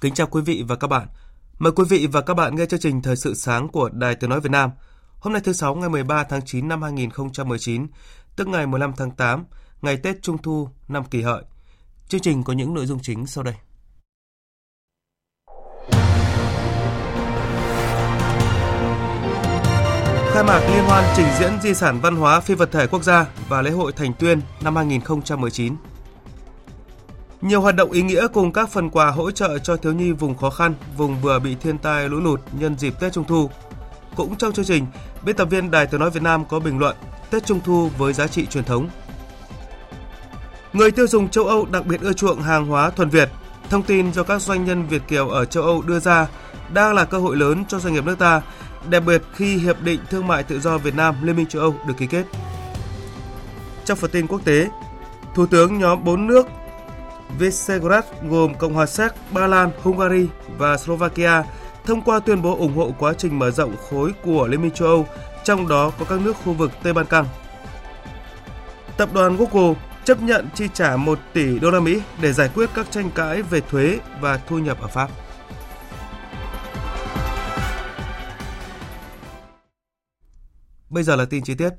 Kính chào quý vị và các bạn. Mời quý vị và các bạn nghe chương trình Thời sự sáng của Đài Tiếng Nói Việt Nam. Hôm nay thứ Sáu ngày 13 tháng 9 năm 2019, tức ngày 15 tháng 8, ngày Tết Trung Thu năm kỷ hợi. Chương trình có những nội dung chính sau đây. Khai mạc liên hoan trình diễn di sản văn hóa phi vật thể quốc gia và lễ hội Thành Tuyên năm 2019. Nhiều hoạt động ý nghĩa cùng các phần quà hỗ trợ cho thiếu nhi vùng khó khăn, vùng vừa bị thiên tai lũ lụt nhân dịp Tết Trung Thu. Cũng trong chương trình, biên tập viên Đài Tiếng Nói Việt Nam có bình luận Tết Trung Thu với giá trị truyền thống. Người tiêu dùng châu Âu đặc biệt ưa chuộng hàng hóa thuần Việt. Thông tin do các doanh nhân Việt Kiều ở châu Âu đưa ra đang là cơ hội lớn cho doanh nghiệp nước ta, đặc biệt khi Hiệp định Thương mại Tự do Việt Nam Liên minh châu Âu được ký kết. Trong phần tin quốc tế, Thủ tướng nhóm 4 nước Visegrad gồm Cộng hòa Séc, Ba Lan, Hungary và Slovakia thông qua tuyên bố ủng hộ quá trình mở rộng khối của Liên minh châu Âu, trong đó có các nước khu vực Tây Ban Căng. Tập đoàn Google chấp nhận chi trả 1 tỷ đô la Mỹ để giải quyết các tranh cãi về thuế và thu nhập ở Pháp. Bây giờ là tin chi tiết.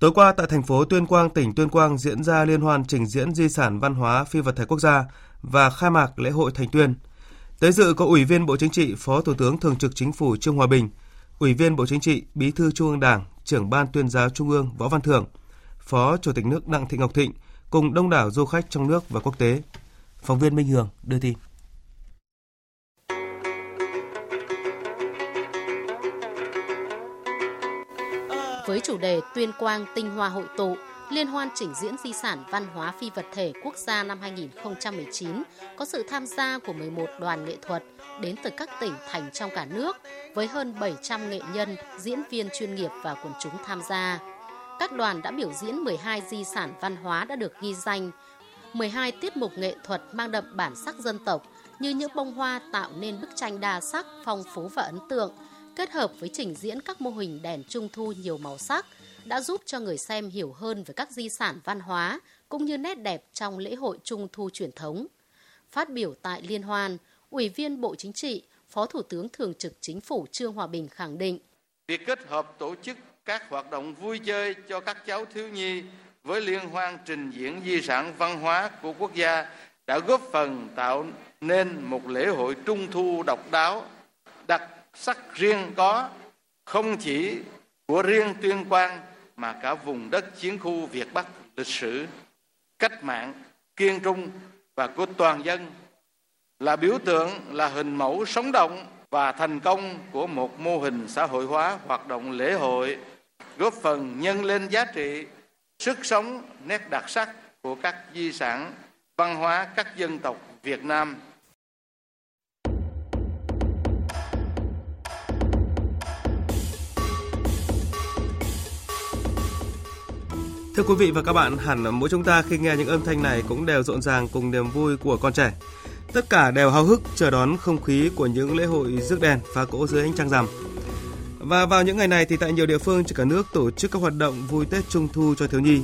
Tối qua tại thành phố Tuyên Quang, tỉnh Tuyên Quang diễn ra liên hoan trình diễn di sản văn hóa phi vật thể quốc gia và khai mạc lễ hội Thành Tuyên. Tới dự có Ủy viên Bộ Chính trị, Phó Thủ tướng Thường trực Chính phủ Trương Hòa Bình, Ủy viên Bộ Chính trị, Bí thư Trung ương Đảng, Trưởng ban Tuyên giáo Trung ương Võ Văn Thưởng, Phó Chủ tịch nước Đặng Thị Ngọc Thịnh cùng đông đảo du khách trong nước và quốc tế. Phóng viên Minh Hường đưa tin. Với chủ đề Tuyên Quang tinh hoa hội tụ, Liên hoan trình diễn di sản văn hóa phi vật thể quốc gia năm 2019 có sự tham gia của 11 đoàn nghệ thuật đến từ các tỉnh thành trong cả nước với hơn 700 nghệ nhân, diễn viên chuyên nghiệp và quần chúng tham gia. Các đoàn đã biểu diễn 12 di sản văn hóa đã được ghi danh, 12 tiết mục nghệ thuật mang đậm bản sắc dân tộc như những bông hoa tạo nên bức tranh đa sắc, phong phú và ấn tượng – kết hợp với trình diễn các mô hình đèn trung thu nhiều màu sắc đã giúp cho người xem hiểu hơn về các di sản văn hóa cũng như nét đẹp trong lễ hội trung thu truyền thống. Phát biểu tại liên hoan, Ủy viên Bộ Chính trị, Phó Thủ tướng Thường trực Chính phủ Trương Hòa Bình khẳng định Việc kết hợp tổ chức các hoạt động vui chơi cho các cháu thiếu nhi với liên hoan trình diễn di sản văn hóa của quốc gia đã góp phần tạo nên một lễ hội trung thu độc đáo, sắc riêng có không chỉ của riêng Tuyên Quang mà cả vùng đất chiến khu Việt Bắc lịch sử, cách mạng, kiên trung và của toàn dân là biểu tượng là hình mẫu sống động và thành công của một mô hình xã hội hóa hoạt động lễ hội góp phần nhân lên giá trị sức sống nét đặc sắc của các di sản văn hóa các dân tộc Việt Nam. Thưa quý vị và các bạn, hẳn mỗi chúng ta khi nghe những âm thanh này cũng đều rộn ràng cùng niềm vui của con trẻ. Tất cả đều háo hức chờ đón không khí của những lễ hội rước đèn phá cỗ dưới ánh trăng rằm. Và vào những ngày này thì tại nhiều địa phương trên cả nước tổ chức các hoạt động vui Tết Trung thu cho thiếu nhi.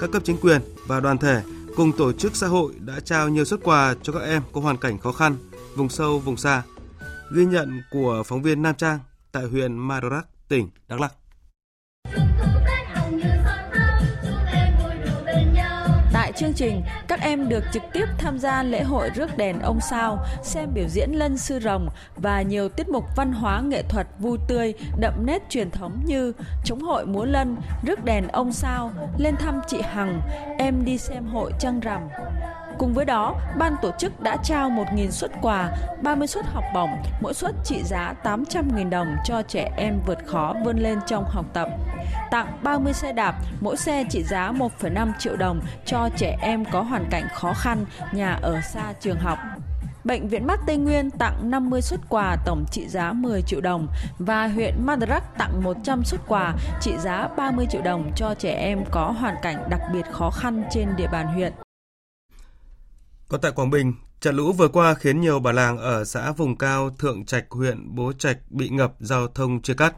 Các cấp chính quyền và đoàn thể cùng tổ chức xã hội đã trao nhiều xuất quà cho các em có hoàn cảnh khó khăn, vùng sâu, vùng xa. Ghi nhận của phóng viên Nam Trang tại huyện Madurak, tỉnh Đắk Lắk. Chương trình, các em được trực tiếp tham gia lễ hội rước đèn ông sao, xem biểu diễn lân sư rồng và nhiều tiết mục văn hóa nghệ thuật vui tươi, đậm nét truyền thống như chống hội múa lân, rước đèn ông sao, lên thăm chị Hằng, em đi xem hội trăng rằm. Cùng với đó, ban tổ chức đã trao 1.000 suất quà, 30 suất học bổng, mỗi suất trị giá 800.000 đồng cho trẻ em vượt khó vươn lên trong học tập. Tặng 30 xe đạp, mỗi xe trị giá 1,5 triệu đồng cho trẻ em có hoàn cảnh khó khăn, nhà ở xa trường học. Bệnh viện Mắt Tây Nguyên tặng 50 xuất quà tổng trị giá 10 triệu đồng và huyện Madrak tặng 100 xuất quà trị giá 30 triệu đồng cho trẻ em có hoàn cảnh đặc biệt khó khăn trên địa bàn huyện. Còn tại Quảng Bình, trận lũ vừa qua khiến nhiều bản làng ở xã vùng cao Thượng Trạch, huyện Bố Trạch bị ngập, giao thông chia cắt.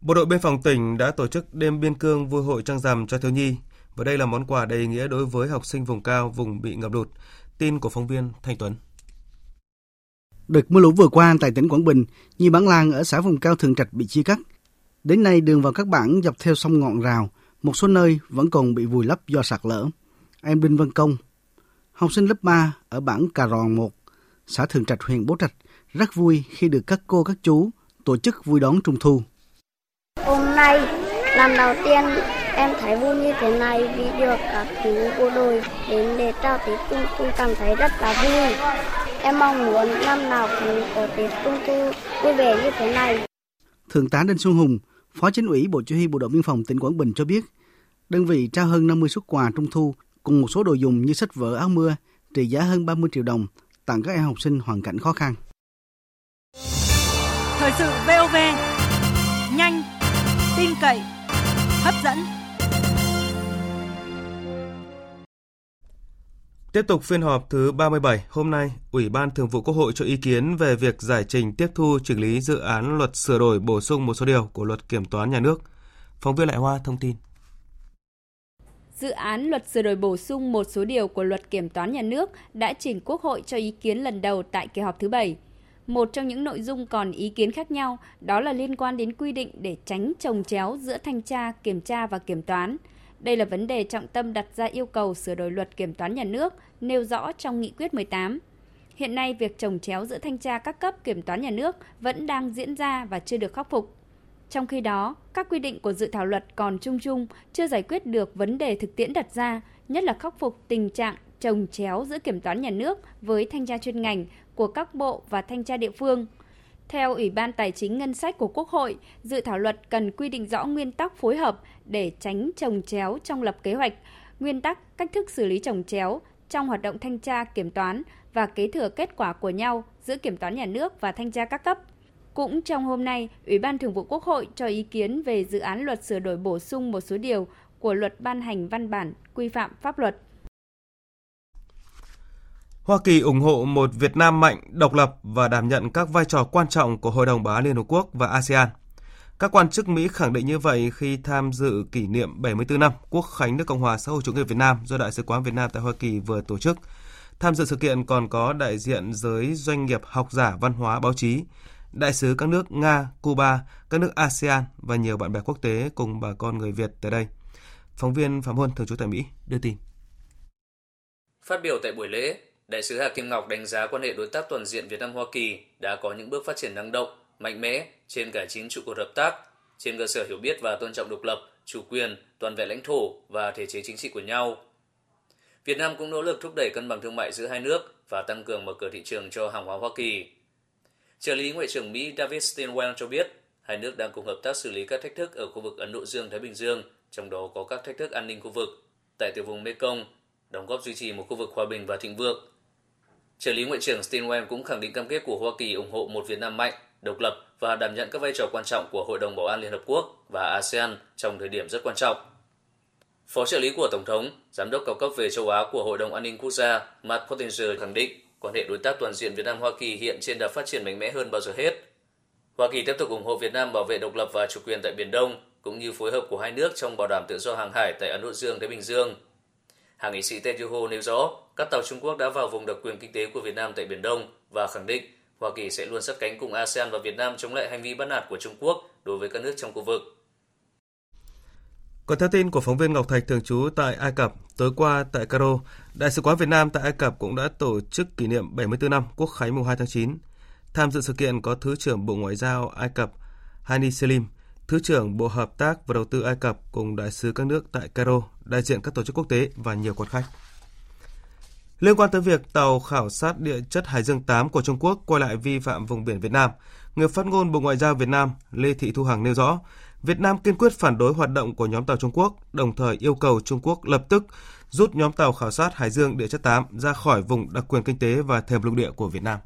Bộ đội biên phòng tỉnh đã tổ chức đêm biên cương vui hội trăng rằm cho thiếu nhi. Và đây là món quà đầy ý nghĩa đối với học sinh vùng cao, vùng bị ngập lụt. Tin của phóng viên Thanh Tuấn. Đợt mưa lũ vừa qua tại tỉnh Quảng Bình, nhiều bản làng ở xã vùng cao Thượng Trạch bị chia cắt. Đến nay đường vào các bản dọc theo sông Ngọn Rào, một số nơi vẫn còn bị vùi lấp do sạt lở. Em Đinh Văn Công, học sinh lớp 3 ở bản Cà Ròn 1, xã Thường Trạch, huyện Bố Trạch, rất vui khi được các cô các chú tổ chức vui đón Trung Thu. Hôm nay, lần đầu tiên em thấy vui như thế này vì được các chú bộ đội đến để trao Tết Trung Thu cảm thấy rất là vui. Em mong muốn năm nào cũng có Tết Trung Thu vui vẻ như thế này. Thượng tá Đinh Xuân Hùng, Phó Chính ủy Bộ Chỉ huy Bộ đội Biên phòng tỉnh Quảng Bình cho biết, đơn vị trao hơn 50 xuất quà Trung Thu cùng một số đồ dùng như sách vở áo mưa trị giá hơn 30 triệu đồng tặng các em học sinh hoàn cảnh khó khăn. Thời sự VOV, nhanh, tin cậy, hấp dẫn. Tiếp tục phiên họp thứ 37, hôm nay, Ủy ban Thường vụ Quốc hội cho ý kiến về việc giải trình tiếp thu chỉnh lý dự án luật sửa đổi bổ sung một số điều của luật kiểm toán nhà nước. Phóng viên Lại Hoa thông tin. Dự án luật sửa đổi bổ sung một số điều của luật kiểm toán nhà nước đã chỉnh Quốc hội cho ý kiến lần đầu tại kỳ họp thứ 7. Một trong những nội dung còn ý kiến khác nhau đó là liên quan đến quy định để tránh trồng chéo giữa thanh tra, kiểm tra và kiểm toán. Đây là vấn đề trọng tâm đặt ra yêu cầu sửa đổi luật kiểm toán nhà nước nêu rõ trong nghị quyết 18. Hiện nay, việc trồng chéo giữa thanh tra các cấp kiểm toán nhà nước vẫn đang diễn ra và chưa được khắc phục. Trong khi đó, các quy định của dự thảo luật còn chung chung, chưa giải quyết được vấn đề thực tiễn đặt ra, nhất là khắc phục tình trạng trồng chéo giữa kiểm toán nhà nước với thanh tra chuyên ngành của các bộ và thanh tra địa phương. Theo Ủy ban Tài chính Ngân sách của Quốc hội, dự thảo luật cần quy định rõ nguyên tắc phối hợp để tránh trồng chéo trong lập kế hoạch, nguyên tắc cách thức xử lý trồng chéo trong hoạt động thanh tra kiểm toán và kế thừa kết quả của nhau giữa kiểm toán nhà nước và thanh tra các cấp. Cũng trong hôm nay, Ủy ban Thường vụ Quốc hội cho ý kiến về dự án luật sửa đổi bổ sung một số điều của luật ban hành văn bản quy phạm pháp luật. Hoa Kỳ ủng hộ một Việt Nam mạnh, độc lập và đảm nhận các vai trò quan trọng của Hội đồng Bảo an Liên Hợp Quốc và ASEAN. Các quan chức Mỹ khẳng định như vậy khi tham dự kỷ niệm 74 năm Quốc khánh nước Cộng hòa xã hội chủ nghĩa Việt Nam do Đại sứ quán Việt Nam tại Hoa Kỳ vừa tổ chức. Tham dự sự kiện còn có đại diện giới doanh nghiệp học giả văn hóa báo chí, đại sứ các nước Nga, Cuba, các nước ASEAN và nhiều bạn bè quốc tế cùng bà con người Việt tại đây. Phóng viên Phạm Huân thường trú tại Mỹ đưa tin. Phát biểu tại buổi lễ, Đại sứ Hà Kim Ngọc đánh giá quan hệ đối tác toàn diện Việt Nam Hoa Kỳ đã có những bước phát triển năng động, mạnh mẽ trên cả chín trụ cột hợp tác, trên cơ sở hiểu biết và tôn trọng độc lập, chủ quyền, toàn vẹn lãnh thổ và thể chế chính trị của nhau. Việt Nam cũng nỗ lực thúc đẩy cân bằng thương mại giữa hai nước và tăng cường mở cửa thị trường cho hàng hóa Hoa Kỳ. Trợ lý Ngoại trưởng Mỹ David Stilwell cho biết, hai nước đang cùng hợp tác xử lý các thách thức ở khu vực Ấn Độ Dương-Thái Bình Dương, trong đó có các thách thức an ninh khu vực tại tiểu vùng Mekong, đóng góp duy trì một khu vực hòa bình và thịnh vượng. Trợ lý Ngoại trưởng Stilwell cũng khẳng định cam kết của Hoa Kỳ ủng hộ một Việt Nam mạnh, độc lập và đảm nhận các vai trò quan trọng của Hội đồng Bảo an Liên Hợp Quốc và ASEAN trong thời điểm rất quan trọng. Phó trợ lý của Tổng thống, Giám đốc cao cấp về châu Á của Hội đồng An ninh Quốc gia Matt Pottinger khẳng định quan hệ đối tác toàn diện Việt Nam-Hoa Kỳ hiện trên đà phát triển mạnh mẽ hơn bao giờ hết. Hoa Kỳ tiếp tục ủng hộ Việt Nam bảo vệ độc lập và chủ quyền tại Biển Đông, cũng như phối hợp của hai nước trong bảo đảm tự do hàng hải tại Ấn Độ Dương Thái Bình Dương. Hạ nghị sĩ Ted Yoho nêu rõ, các tàu Trung Quốc đã vào vùng đặc quyền kinh tế của Việt Nam tại Biển Đông và khẳng định Hoa Kỳ sẽ luôn sát cánh cùng ASEAN và Việt Nam chống lại hành vi bắt nạt của Trung Quốc đối với các nước trong khu vực. Còn theo tin của phóng viên Ngọc Thạch thường trú tại Ai Cập, tối qua tại Cairo, Đại sứ quán Việt Nam tại Ai Cập cũng đã tổ chức kỷ niệm 74 năm Quốc khánh mùng 2 tháng 9. Tham dự sự kiện có Thứ trưởng Bộ Ngoại giao Ai Cập Hani Selim, Thứ trưởng Bộ Hợp tác và Đầu tư Ai Cập cùng đại sứ các nước tại Cairo, đại diện các tổ chức quốc tế và nhiều quan khách. Liên quan tới việc tàu khảo sát địa chất Hải Dương 8 của Trung Quốc quay lại vi phạm vùng biển Việt Nam, người phát ngôn Bộ Ngoại giao Việt Nam Lê Thị Thu Hằng nêu rõ, Việt Nam kiên quyết phản đối hoạt động của nhóm tàu Trung Quốc, đồng thời yêu cầu Trung Quốc lập tức rút nhóm tàu khảo sát Hải Dương địa chất 8 ra khỏi vùng đặc quyền kinh tế và thềm lục địa của Việt Nam.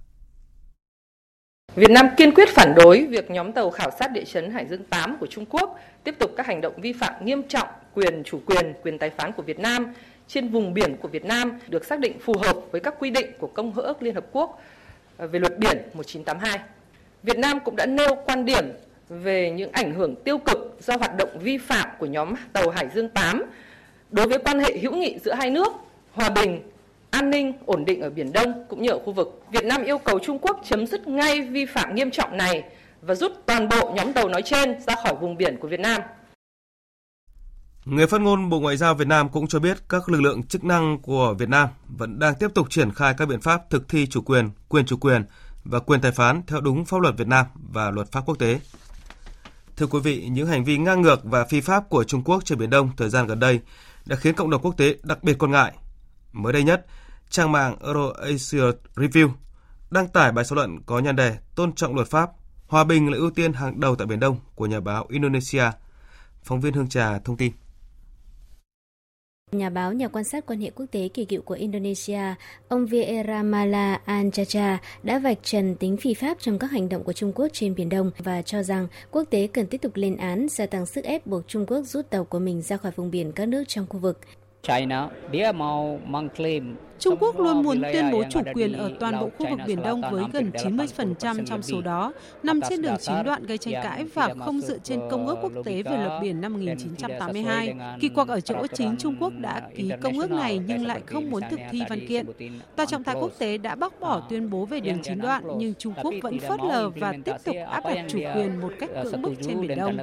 Việt Nam kiên quyết phản đối việc nhóm tàu khảo sát địa chấn Hải Dương 8 của Trung Quốc tiếp tục các hành động vi phạm nghiêm trọng quyền chủ quyền, quyền tài phán của Việt Nam trên vùng biển của Việt Nam được xác định phù hợp với các quy định của Công ước Liên Hợp Quốc à, về luật biển 1982. Việt Nam cũng đã nêu quan điểm về những ảnh hưởng tiêu cực do hoạt động vi phạm của nhóm tàu Hải Dương 8 đối với quan hệ hữu nghị giữa hai nước, hòa bình, an ninh, ổn định ở Biển Đông cũng như ở khu vực. Việt Nam yêu cầu Trung Quốc chấm dứt ngay vi phạm nghiêm trọng này và rút toàn bộ nhóm tàu nói trên ra khỏi vùng biển của Việt Nam. Người phát ngôn Bộ Ngoại giao Việt Nam cũng cho biết các lực lượng chức năng của Việt Nam vẫn đang tiếp tục triển khai các biện pháp thực thi chủ quyền, quyền chủ quyền và quyền tài phán theo đúng pháp luật Việt Nam và luật pháp quốc tế. Thưa quý vị, những hành vi ngang ngược và phi pháp của Trung Quốc trên Biển Đông thời gian gần đây đã khiến cộng đồng quốc tế đặc biệt quan ngại. Mới đây nhất, trang mạng EuroAsia Review đăng tải bài xã luận có nhan đề Tôn trọng luật pháp, hòa bình là ưu tiên hàng đầu tại Biển Đông của nhà báo Indonesia. Phóng viên Hương Trà thông tin. Nhà báo, nhà quan sát quan hệ quốc tế kỳ cựu của Indonesia, ông Viera Mala Anchacha đã vạch trần tính phi pháp trong các hành động của Trung Quốc trên Biển Đông và cho rằng quốc tế cần tiếp tục lên án gia tăng sức ép buộc Trung Quốc rút tàu của mình ra khỏi vùng biển các nước trong khu vực. Trung Quốc luôn muốn tuyên bố chủ quyền ở toàn bộ khu vực Biển Đông với gần 90% trong số đó nằm trên đường chín đoạn gây tranh cãi và không dựa trên Công ước quốc tế về luật biển năm 1982. Kỳ quặc ở chỗ chính Trung Quốc đã ký công ước này nhưng lại không muốn thực thi văn kiện. Tòa trọng tài quốc tế đã bác bỏ tuyên bố về đường chín đoạn nhưng Trung Quốc vẫn phớt lờ và tiếp tục áp đặt chủ quyền một cách cưỡng bức trên Biển Đông.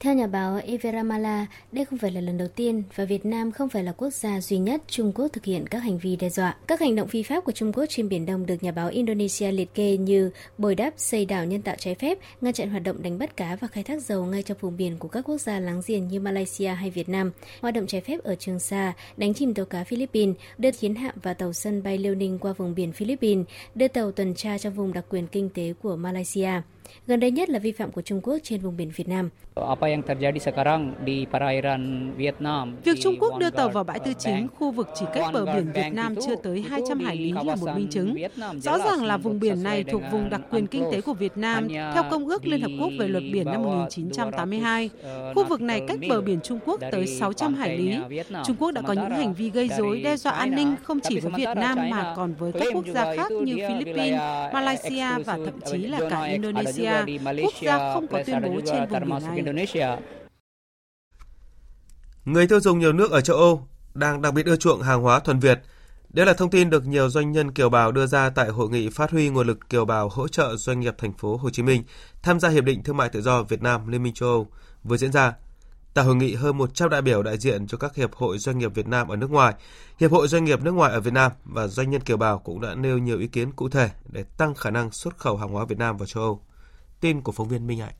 Theo nhà báo Iveramala, đây không phải là lần đầu tiên và Việt Nam không phải là quốc gia duy nhất Trung Quốc thực hiện các hành vi đe dọa. Các hành động phi pháp của Trung Quốc trên Biển Đông được nhà báo Indonesia liệt kê như bồi đắp, xây đảo nhân tạo trái phép, ngăn chặn hoạt động đánh bắt cá và khai thác dầu ngay trong vùng biển của các quốc gia láng giềng như Malaysia hay Việt Nam, hoạt động trái phép ở Trường Sa, đánh chìm tàu cá Philippines, đưa chiến hạm và tàu sân bay liêu ninh qua vùng biển Philippines, đưa tàu tuần tra trong vùng đặc quyền kinh tế của Malaysia. Gần đây nhất là vi phạm của Trung Quốc trên vùng biển Việt Nam. Việc Trung Quốc đưa tàu vào bãi tư chính, khu vực chỉ cách bờ biển Việt Nam chưa tới 200 hải lý là một minh chứng. Rõ ràng là vùng biển này thuộc vùng đặc quyền kinh tế của Việt Nam theo Công ước Liên Hợp Quốc về luật biển năm 1982. Khu vực này cách bờ biển Trung Quốc tới 600 hải lý. Trung Quốc đã có những hành vi gây rối, đe dọa an ninh không chỉ với Việt Nam mà còn với các quốc gia khác như Philippines, Malaysia và thậm chí là cả Indonesia, quốc gia không có tuyên bố trên vùng biển này. Người tiêu dùng nhiều nước ở châu Âu đang đặc biệt ưa chuộng hàng hóa thuần Việt. Đây là thông tin được nhiều doanh nhân kiều bào đưa ra tại hội nghị phát huy nguồn lực kiều bào hỗ trợ doanh nghiệp thành phố Hồ Chí Minh tham gia hiệp định thương mại tự do Việt Nam Liên minh châu Âu vừa diễn ra. Tại hội nghị hơn 100 đại biểu đại diện cho các hiệp hội doanh nghiệp Việt Nam ở nước ngoài, hiệp hội doanh nghiệp nước ngoài ở Việt Nam và doanh nhân kiều bào cũng đã nêu nhiều ý kiến cụ thể để tăng khả năng xuất khẩu hàng hóa Việt Nam vào châu Âu. Tin của phóng viên Minh Hạnh.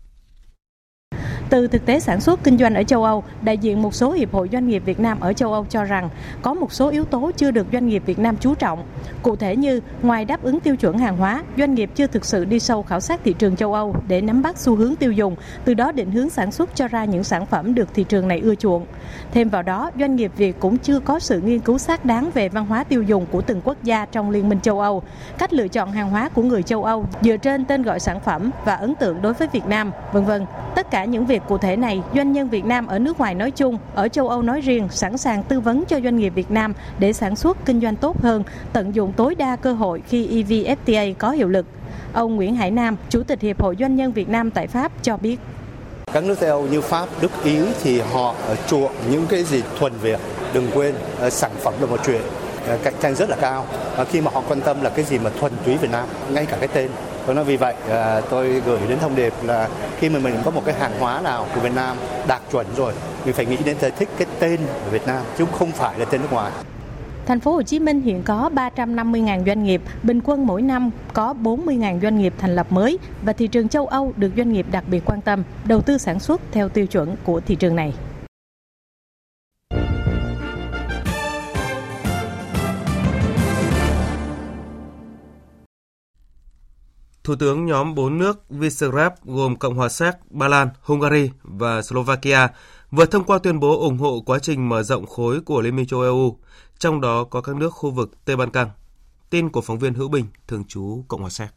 Từ thực tế sản xuất kinh doanh ở châu Âu, đại diện một số hiệp hội doanh nghiệp Việt Nam ở châu Âu cho rằng có một số yếu tố chưa được doanh nghiệp Việt Nam chú trọng. Cụ thể như ngoài đáp ứng tiêu chuẩn hàng hóa, doanh nghiệp chưa thực sự đi sâu khảo sát thị trường châu Âu để nắm bắt xu hướng tiêu dùng, từ đó định hướng sản xuất cho ra những sản phẩm được thị trường này ưa chuộng. Thêm vào đó, doanh nghiệp Việt cũng chưa có sự nghiên cứu xác đáng về văn hóa tiêu dùng của từng quốc gia trong Liên minh châu Âu, cách lựa chọn hàng hóa của người châu Âu dựa trên tên gọi sản phẩm và ấn tượng đối với Việt Nam, vân vân. Tất cả những việc cụ thể này, doanh nhân Việt Nam ở nước ngoài nói chung, ở châu Âu nói riêng sẵn sàng tư vấn cho doanh nghiệp Việt Nam để sản xuất kinh doanh tốt hơn, tận dụng tối đa cơ hội khi EVFTA có hiệu lực. Ông Nguyễn Hải Nam, Chủ tịch Hiệp hội Doanh nhân Việt Nam tại Pháp cho biết. Các nước Tây Âu như Pháp, Đức, Ý thì họ ờ, chuộng những cái gì thuần Việt. Đừng quên ờ, sản phẩm là một chuyện ờ, cạnh tranh rất là cao. Khi mà họ quan tâm là cái gì mà thuần túy Việt Nam, ngay cả cái tên Tôi nói vì vậy à, tôi gửi đến thông điệp là khi mà mình có một cái hàng hóa nào của Việt Nam đạt chuẩn rồi, mình phải nghĩ đến thích cái tên của Việt Nam chứ không phải là tên nước ngoài. Thành phố Hồ Chí Minh hiện có 350.000 doanh nghiệp, bình quân mỗi năm có 40.000 doanh nghiệp thành lập mới và thị trường châu Âu được doanh nghiệp đặc biệt quan tâm, đầu tư sản xuất theo tiêu chuẩn của thị trường này. Thủ tướng nhóm 4 nước Visegrad gồm Cộng hòa Séc, Ba Lan, Hungary và Slovakia vừa thông qua tuyên bố ủng hộ quá trình mở rộng khối của Liên minh châu Âu, trong đó có các nước khu vực Tây Ban Căng. Tin của phóng viên Hữu Bình, thường trú Cộng hòa Séc.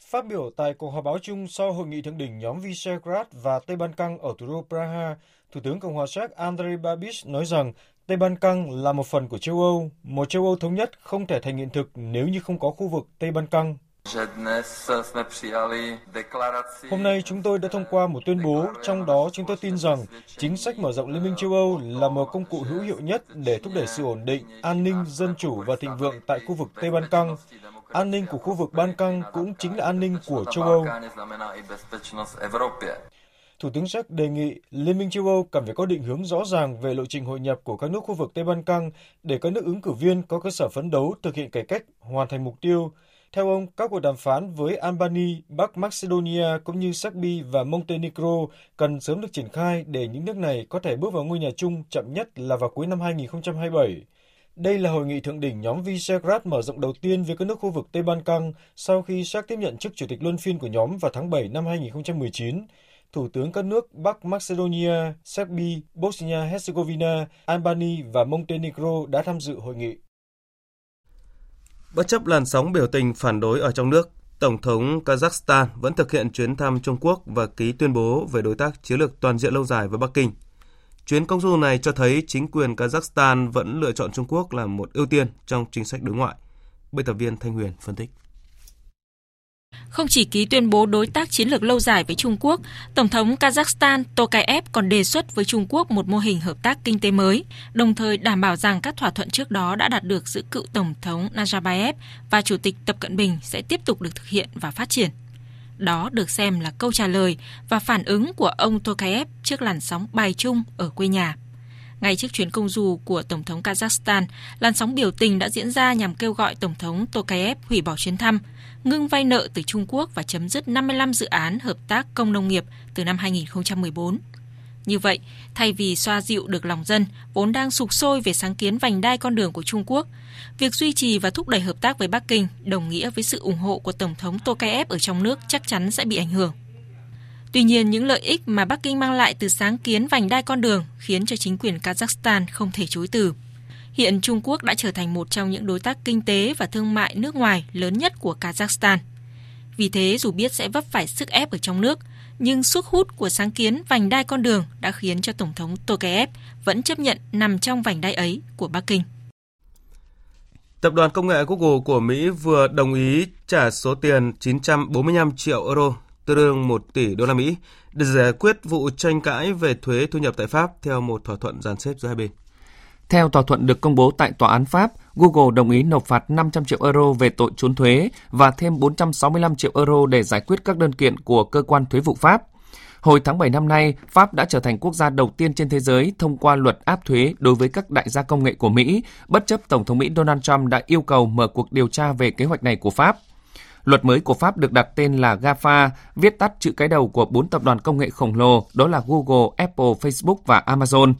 Phát biểu tại cuộc họp báo chung sau hội nghị thượng đỉnh nhóm Visegrad và Tây Ban Căng ở thủ đô Praha, Thủ tướng Cộng hòa Séc Andrei Babis nói rằng Tây Ban Căng là một phần của châu Âu, một châu Âu thống nhất không thể thành hiện thực nếu như không có khu vực Tây Ban Căng Hôm nay chúng tôi đã thông qua một tuyên bố, trong đó chúng tôi tin rằng chính sách mở rộng Liên minh châu Âu là một công cụ hữu hiệu nhất để thúc đẩy sự ổn định, an ninh, dân chủ và thịnh vượng tại khu vực Tây Ban Căng. An ninh của khu vực Ban Căng cũng chính là an ninh của châu Âu. Thủ tướng Séc đề nghị Liên minh châu Âu cần phải có định hướng rõ ràng về lộ trình hội nhập của các nước khu vực Tây Ban Căng để các nước ứng cử viên có cơ sở phấn đấu thực hiện cải cách, hoàn thành mục tiêu, theo ông, các cuộc đàm phán với Albania, Bắc Macedonia cũng như Serbia và Montenegro cần sớm được triển khai để những nước này có thể bước vào ngôi nhà chung chậm nhất là vào cuối năm 2027. Đây là hội nghị thượng đỉnh nhóm Visegrad mở rộng đầu tiên với các nước khu vực Tây Ban Căng sau khi Séc tiếp nhận chức chủ tịch luân phiên của nhóm vào tháng 7 năm 2019. Thủ tướng các nước Bắc Macedonia, Serbia, Bosnia-Herzegovina, Albania và Montenegro đã tham dự hội nghị. Bất chấp làn sóng biểu tình phản đối ở trong nước, Tổng thống Kazakhstan vẫn thực hiện chuyến thăm Trung Quốc và ký tuyên bố về đối tác chiến lược toàn diện lâu dài với Bắc Kinh. Chuyến công du này cho thấy chính quyền Kazakhstan vẫn lựa chọn Trung Quốc là một ưu tiên trong chính sách đối ngoại. Biên tập viên Thanh Huyền phân tích. Không chỉ ký tuyên bố đối tác chiến lược lâu dài với Trung Quốc, Tổng thống Kazakhstan Tokayev còn đề xuất với Trung Quốc một mô hình hợp tác kinh tế mới, đồng thời đảm bảo rằng các thỏa thuận trước đó đã đạt được giữa cựu Tổng thống Nazarbayev và Chủ tịch Tập Cận Bình sẽ tiếp tục được thực hiện và phát triển. Đó được xem là câu trả lời và phản ứng của ông Tokayev trước làn sóng bài chung ở quê nhà. Ngay trước chuyến công du của Tổng thống Kazakhstan, làn sóng biểu tình đã diễn ra nhằm kêu gọi Tổng thống Tokayev hủy bỏ chuyến thăm, ngưng vay nợ từ Trung Quốc và chấm dứt 55 dự án hợp tác công nông nghiệp từ năm 2014. Như vậy, thay vì xoa dịu được lòng dân, vốn đang sục sôi về sáng kiến vành đai con đường của Trung Quốc, việc duy trì và thúc đẩy hợp tác với Bắc Kinh đồng nghĩa với sự ủng hộ của Tổng thống Tokayev ở trong nước chắc chắn sẽ bị ảnh hưởng. Tuy nhiên, những lợi ích mà Bắc Kinh mang lại từ sáng kiến vành đai con đường khiến cho chính quyền Kazakhstan không thể chối từ. Hiện Trung Quốc đã trở thành một trong những đối tác kinh tế và thương mại nước ngoài lớn nhất của Kazakhstan. Vì thế, dù biết sẽ vấp phải sức ép ở trong nước, nhưng sức hút của sáng kiến vành đai con đường đã khiến cho Tổng thống Tokayev vẫn chấp nhận nằm trong vành đai ấy của Bắc Kinh. Tập đoàn công nghệ Google của Mỹ vừa đồng ý trả số tiền 945 triệu euro tương đương 1 tỷ đô la Mỹ để giải quyết vụ tranh cãi về thuế thu nhập tại Pháp theo một thỏa thuận dàn xếp giữa hai bên. Theo thỏa thuận được công bố tại tòa án Pháp, Google đồng ý nộp phạt 500 triệu euro về tội trốn thuế và thêm 465 triệu euro để giải quyết các đơn kiện của cơ quan thuế vụ Pháp. Hồi tháng 7 năm nay, Pháp đã trở thành quốc gia đầu tiên trên thế giới thông qua luật áp thuế đối với các đại gia công nghệ của Mỹ, bất chấp Tổng thống Mỹ Donald Trump đã yêu cầu mở cuộc điều tra về kế hoạch này của Pháp. Luật mới của Pháp được đặt tên là GAFA, viết tắt chữ cái đầu của bốn tập đoàn công nghệ khổng lồ, đó là Google, Apple, Facebook và Amazon.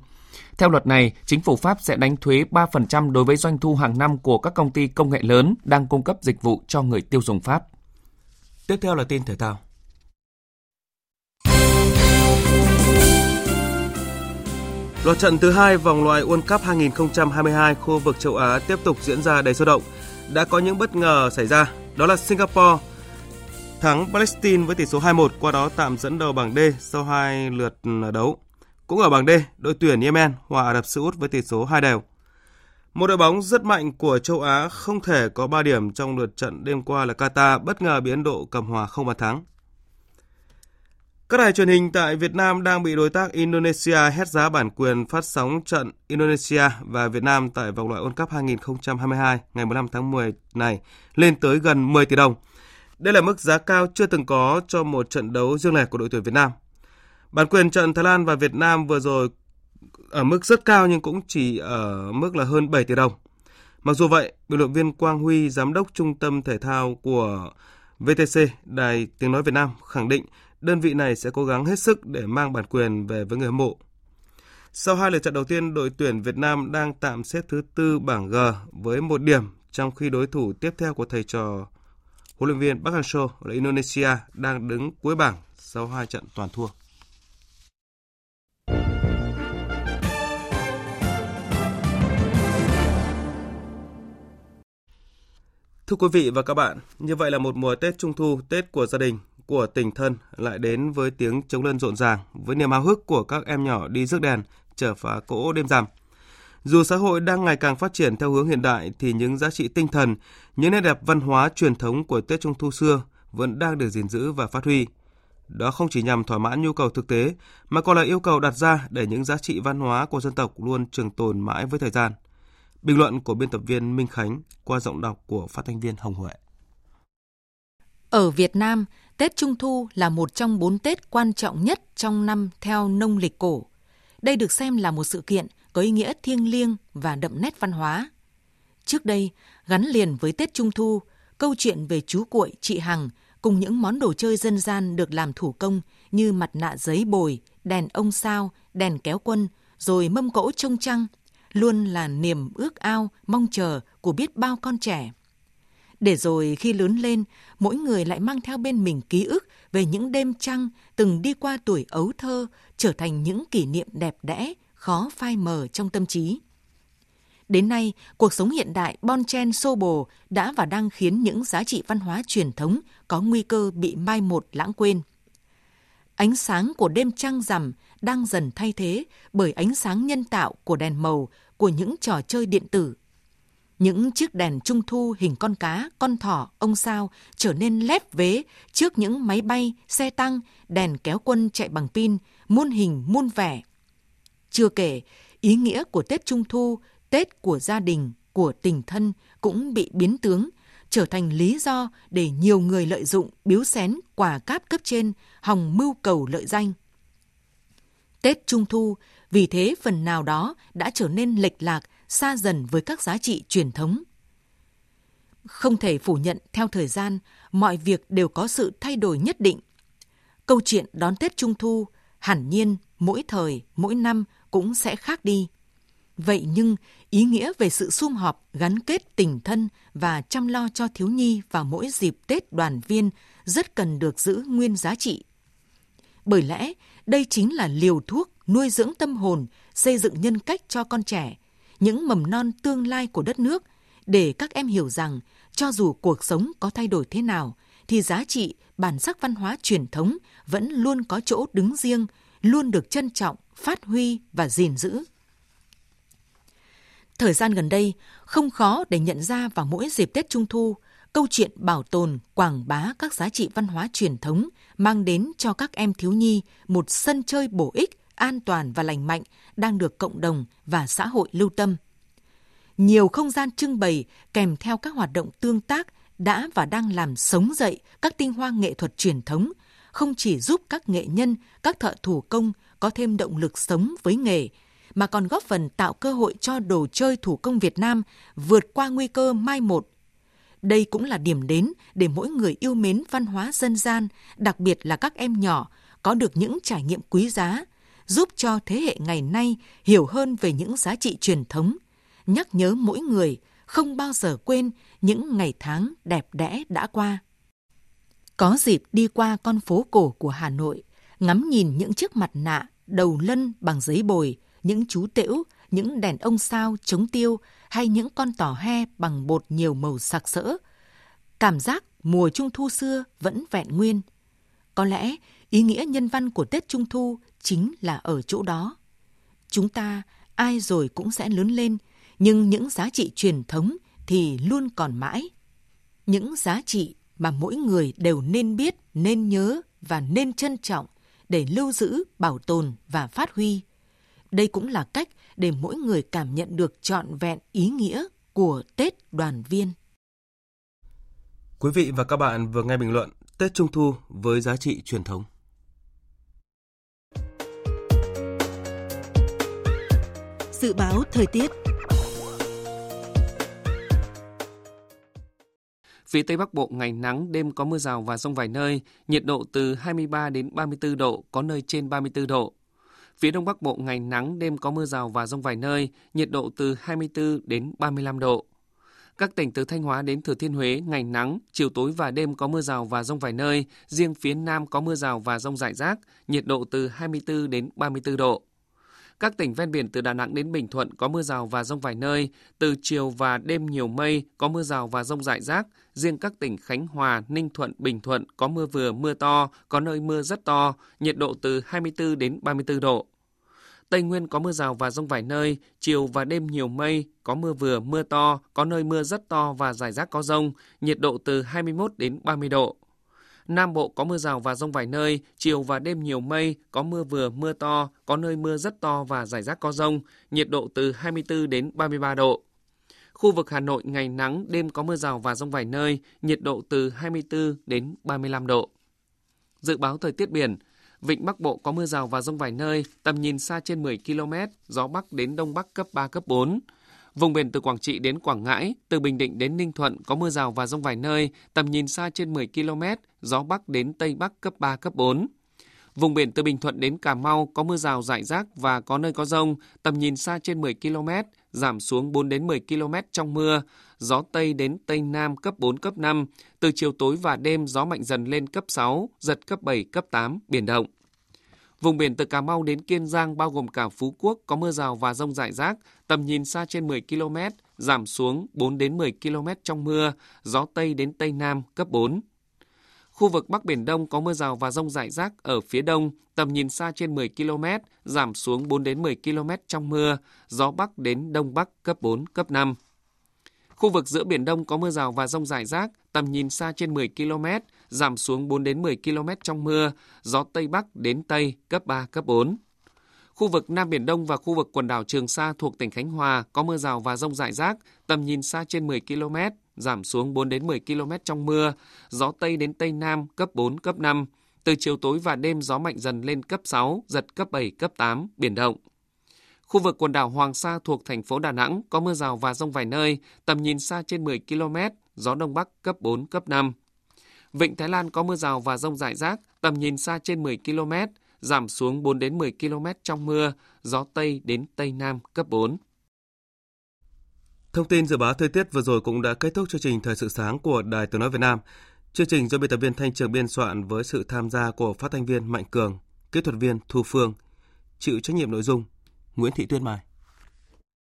Theo luật này, chính phủ Pháp sẽ đánh thuế 3% đối với doanh thu hàng năm của các công ty công nghệ lớn đang cung cấp dịch vụ cho người tiêu dùng Pháp. Tiếp theo là tin thể thao. Loạt trận thứ hai vòng loại World Cup 2022 khu vực châu Á tiếp tục diễn ra đầy sôi động. Đã có những bất ngờ xảy ra, đó là Singapore thắng Palestine với tỷ số 2-1, qua đó tạm dẫn đầu bảng D sau hai lượt ờ, đấu. Cũng ở bảng D, đội tuyển Yemen hòa Ả Rập Xê Út với tỷ số 2 đều. Một đội bóng rất mạnh của châu Á không thể có 3 điểm trong lượt trận đêm qua là Qatar bất ngờ bị Ấn Độ cầm hòa không bàn thắng. Các đài truyền hình tại Việt Nam đang bị đối tác Indonesia hét giá bản quyền phát sóng trận Indonesia và Việt Nam tại vòng loại World Cup 2022 ngày 15 tháng 10 này lên tới gần 10 tỷ đồng. Đây là mức giá cao chưa từng có cho một trận đấu riêng lẻ của đội tuyển Việt Nam. Bản quyền trận Thái Lan và Việt Nam vừa rồi ở mức rất cao nhưng cũng chỉ ở mức là hơn 7 tỷ đồng. Mặc dù vậy, bình luận viên Quang Huy, giám đốc trung tâm thể thao của VTC, Đài Tiếng Nói Việt Nam khẳng định đơn vị này sẽ cố gắng hết sức để mang bản quyền về với người hâm mộ. Sau hai lượt trận đầu tiên, đội tuyển Việt Nam đang tạm xếp thứ tư bảng G với một điểm, trong khi đối thủ tiếp theo của thầy trò huấn luyện viên Park Hang-seo là Indonesia đang đứng cuối bảng sau hai trận toàn thua. Thưa quý vị và các bạn, như vậy là một mùa Tết Trung Thu, Tết của gia đình, của tình thân lại đến với tiếng chống lân rộn ràng, với niềm háo hức của các em nhỏ đi rước đèn, chở phá cỗ đêm rằm. Dù xã hội đang ngày càng phát triển theo hướng hiện đại thì những giá trị tinh thần, những nét đẹp văn hóa truyền thống của Tết Trung Thu xưa vẫn đang được gìn giữ và phát huy. Đó không chỉ nhằm thỏa mãn nhu cầu thực tế mà còn là yêu cầu đặt ra để những giá trị văn hóa của dân tộc luôn trường tồn mãi với thời gian. Bình luận của biên tập viên Minh Khánh qua giọng đọc của phát thanh viên Hồng Huệ. Ở Việt Nam, Tết Trung Thu là một trong bốn Tết quan trọng nhất trong năm theo nông lịch cổ. Đây được xem là một sự kiện có ý nghĩa thiêng liêng và đậm nét văn hóa. Trước đây, gắn liền với Tết Trung Thu, câu chuyện về chú cuội, chị Hằng cùng những món đồ chơi dân gian được làm thủ công như mặt nạ giấy bồi, đèn ông sao, đèn kéo quân, rồi mâm cỗ trông trăng, luôn là niềm ước ao, mong chờ của biết bao con trẻ. Để rồi khi lớn lên, mỗi người lại mang theo bên mình ký ức về những đêm trăng từng đi qua tuổi ấu thơ, trở thành những kỷ niệm đẹp đẽ, khó phai mờ trong tâm trí. Đến nay, cuộc sống hiện đại bon chen xô bồ đã và đang khiến những giá trị văn hóa truyền thống có nguy cơ bị mai một lãng quên. Ánh sáng của đêm trăng rằm đang dần thay thế bởi ánh sáng nhân tạo của đèn màu của những trò chơi điện tử. Những chiếc đèn trung thu hình con cá, con thỏ, ông sao trở nên lép vế trước những máy bay, xe tăng, đèn kéo quân chạy bằng pin, muôn hình muôn vẻ. Chưa kể, ý nghĩa của Tết Trung Thu, Tết của gia đình, của tình thân cũng bị biến tướng, trở thành lý do để nhiều người lợi dụng biếu xén quà cáp cấp trên, hòng mưu cầu lợi danh. Tết Trung Thu vì thế phần nào đó đã trở nên lệch lạc, xa dần với các giá trị truyền thống. Không thể phủ nhận theo thời gian, mọi việc đều có sự thay đổi nhất định. Câu chuyện đón Tết Trung Thu hẳn nhiên mỗi thời, mỗi năm cũng sẽ khác đi. Vậy nhưng, ý nghĩa về sự sum họp, gắn kết tình thân và chăm lo cho thiếu nhi vào mỗi dịp Tết đoàn viên rất cần được giữ nguyên giá trị. Bởi lẽ, đây chính là liều thuốc nuôi dưỡng tâm hồn, xây dựng nhân cách cho con trẻ, những mầm non tương lai của đất nước, để các em hiểu rằng cho dù cuộc sống có thay đổi thế nào, thì giá trị, bản sắc văn hóa truyền thống vẫn luôn có chỗ đứng riêng, luôn được trân trọng, phát huy và gìn giữ. Thời gian gần đây, không khó để nhận ra vào mỗi dịp Tết Trung Thu, câu chuyện bảo tồn, quảng bá các giá trị văn hóa truyền thống mang đến cho các em thiếu nhi một sân chơi bổ ích, an toàn và lành mạnh đang được cộng đồng và xã hội lưu tâm. Nhiều không gian trưng bày kèm theo các hoạt động tương tác đã và đang làm sống dậy các tinh hoa nghệ thuật truyền thống, không chỉ giúp các nghệ nhân, các thợ thủ công có thêm động lực sống với nghề, mà còn góp phần tạo cơ hội cho đồ chơi thủ công Việt Nam vượt qua nguy cơ mai một. Đây cũng là điểm đến để mỗi người yêu mến văn hóa dân gian, đặc biệt là các em nhỏ, có được những trải nghiệm quý giá, giúp cho thế hệ ngày nay hiểu hơn về những giá trị truyền thống, nhắc nhớ mỗi người không bao giờ quên những ngày tháng đẹp đẽ đã qua. Có dịp đi qua con phố cổ của Hà Nội, ngắm nhìn những chiếc mặt nạ, đầu lân bằng giấy bồi, những chú tễu, những đèn ông sao chống tiêu hay những con tỏ he bằng bột nhiều màu sặc sỡ. Cảm giác mùa trung thu xưa vẫn vẹn nguyên. Có lẽ ý nghĩa nhân văn của Tết Trung Thu chính là ở chỗ đó. Chúng ta ai rồi cũng sẽ lớn lên, nhưng những giá trị truyền thống thì luôn còn mãi. Những giá trị mà mỗi người đều nên biết, nên nhớ và nên trân trọng để lưu giữ, bảo tồn và phát huy. Đây cũng là cách để mỗi người cảm nhận được trọn vẹn ý nghĩa của Tết đoàn viên. Quý vị và các bạn vừa nghe bình luận Tết Trung thu với giá trị truyền thống. Dự báo thời tiết Phía Tây Bắc Bộ ngày nắng, đêm có mưa rào và rông vài nơi, nhiệt độ từ 23 đến 34 độ, có nơi trên 34 độ. Phía Đông Bắc Bộ ngày nắng, đêm có mưa rào và rông vài nơi, nhiệt độ từ 24 đến 35 độ. Các tỉnh từ Thanh Hóa đến Thừa Thiên Huế ngày nắng, chiều tối và đêm có mưa rào và rông vài nơi, riêng phía Nam có mưa rào và rông rải rác, nhiệt độ từ 24 đến 34 độ. Các tỉnh ven biển từ Đà Nẵng đến Bình Thuận có mưa rào và rông vài nơi, từ chiều và đêm nhiều mây, có mưa rào và rông rải rác. Riêng các tỉnh Khánh Hòa, Ninh Thuận, Bình Thuận có mưa vừa, mưa to, có nơi mưa rất to, nhiệt độ từ 24 đến 34 độ. Tây Nguyên có mưa rào và rông vài nơi, chiều và đêm nhiều mây, có mưa vừa, mưa to, có nơi mưa rất to và rải rác có rông, nhiệt độ từ 21 đến 30 độ. Nam Bộ có mưa rào và rông vài nơi, chiều và đêm nhiều mây, có mưa vừa, mưa to, có nơi mưa rất to và rải rác có rông, nhiệt độ từ 24 đến 33 độ. Khu vực Hà Nội ngày nắng, đêm có mưa rào và rông vài nơi, nhiệt độ từ 24 đến 35 độ. Dự báo thời tiết biển, Vịnh Bắc Bộ có mưa rào và rông vài nơi, tầm nhìn xa trên 10 km, gió Bắc đến Đông Bắc cấp 3, cấp 4. Vùng biển từ Quảng Trị đến Quảng Ngãi, từ Bình Định đến Ninh Thuận có mưa rào và rông vài nơi, tầm nhìn xa trên 10 km, gió Bắc đến Tây Bắc cấp 3, cấp 4. Vùng biển từ Bình Thuận đến Cà Mau có mưa rào rải rác và có nơi có rông, tầm nhìn xa trên 10 km, giảm xuống 4 đến 10 km trong mưa, gió Tây đến Tây Nam cấp 4, cấp 5, từ chiều tối và đêm gió mạnh dần lên cấp 6, giật cấp 7, cấp 8, biển động. Vùng biển từ Cà Mau đến Kiên Giang bao gồm cả Phú Quốc có mưa rào và rông rải rác, tầm nhìn xa trên 10 km, giảm xuống 4 đến 10 km trong mưa, gió Tây đến Tây Nam cấp 4. Khu vực Bắc Biển Đông có mưa rào và rông rải rác ở phía đông, tầm nhìn xa trên 10 km, giảm xuống 4 đến 10 km trong mưa, gió Bắc đến Đông Bắc cấp 4, cấp 5. Khu vực giữa Biển Đông có mưa rào và rông rải rác, tầm nhìn xa trên 10 km, giảm xuống 4 đến 10 km trong mưa, gió Tây Bắc đến Tây cấp 3, cấp 4. Khu vực Nam Biển Đông và khu vực quần đảo Trường Sa thuộc tỉnh Khánh Hòa có mưa rào và rông rải rác, tầm nhìn xa trên 10 km, giảm xuống 4 đến 10 km trong mưa, gió Tây đến Tây Nam cấp 4, cấp 5. Từ chiều tối và đêm gió mạnh dần lên cấp 6, giật cấp 7, cấp 8, biển động. Khu vực quần đảo Hoàng Sa thuộc thành phố Đà Nẵng có mưa rào và rông vài nơi, tầm nhìn xa trên 10 km, gió Đông Bắc cấp 4, cấp 5. Vịnh Thái Lan có mưa rào và rông rải rác, tầm nhìn xa trên 10 km, giảm xuống 4 đến 10 km trong mưa, gió Tây đến Tây Nam cấp 4. Thông tin dự báo thời tiết vừa rồi cũng đã kết thúc chương trình Thời sự sáng của Đài Tiếng Nói Việt Nam. Chương trình do biên tập viên Thanh Trường biên soạn với sự tham gia của phát thanh viên Mạnh Cường, kỹ thuật viên Thu Phương, chịu trách nhiệm nội dung Nguyễn Thị Tuyết Mai.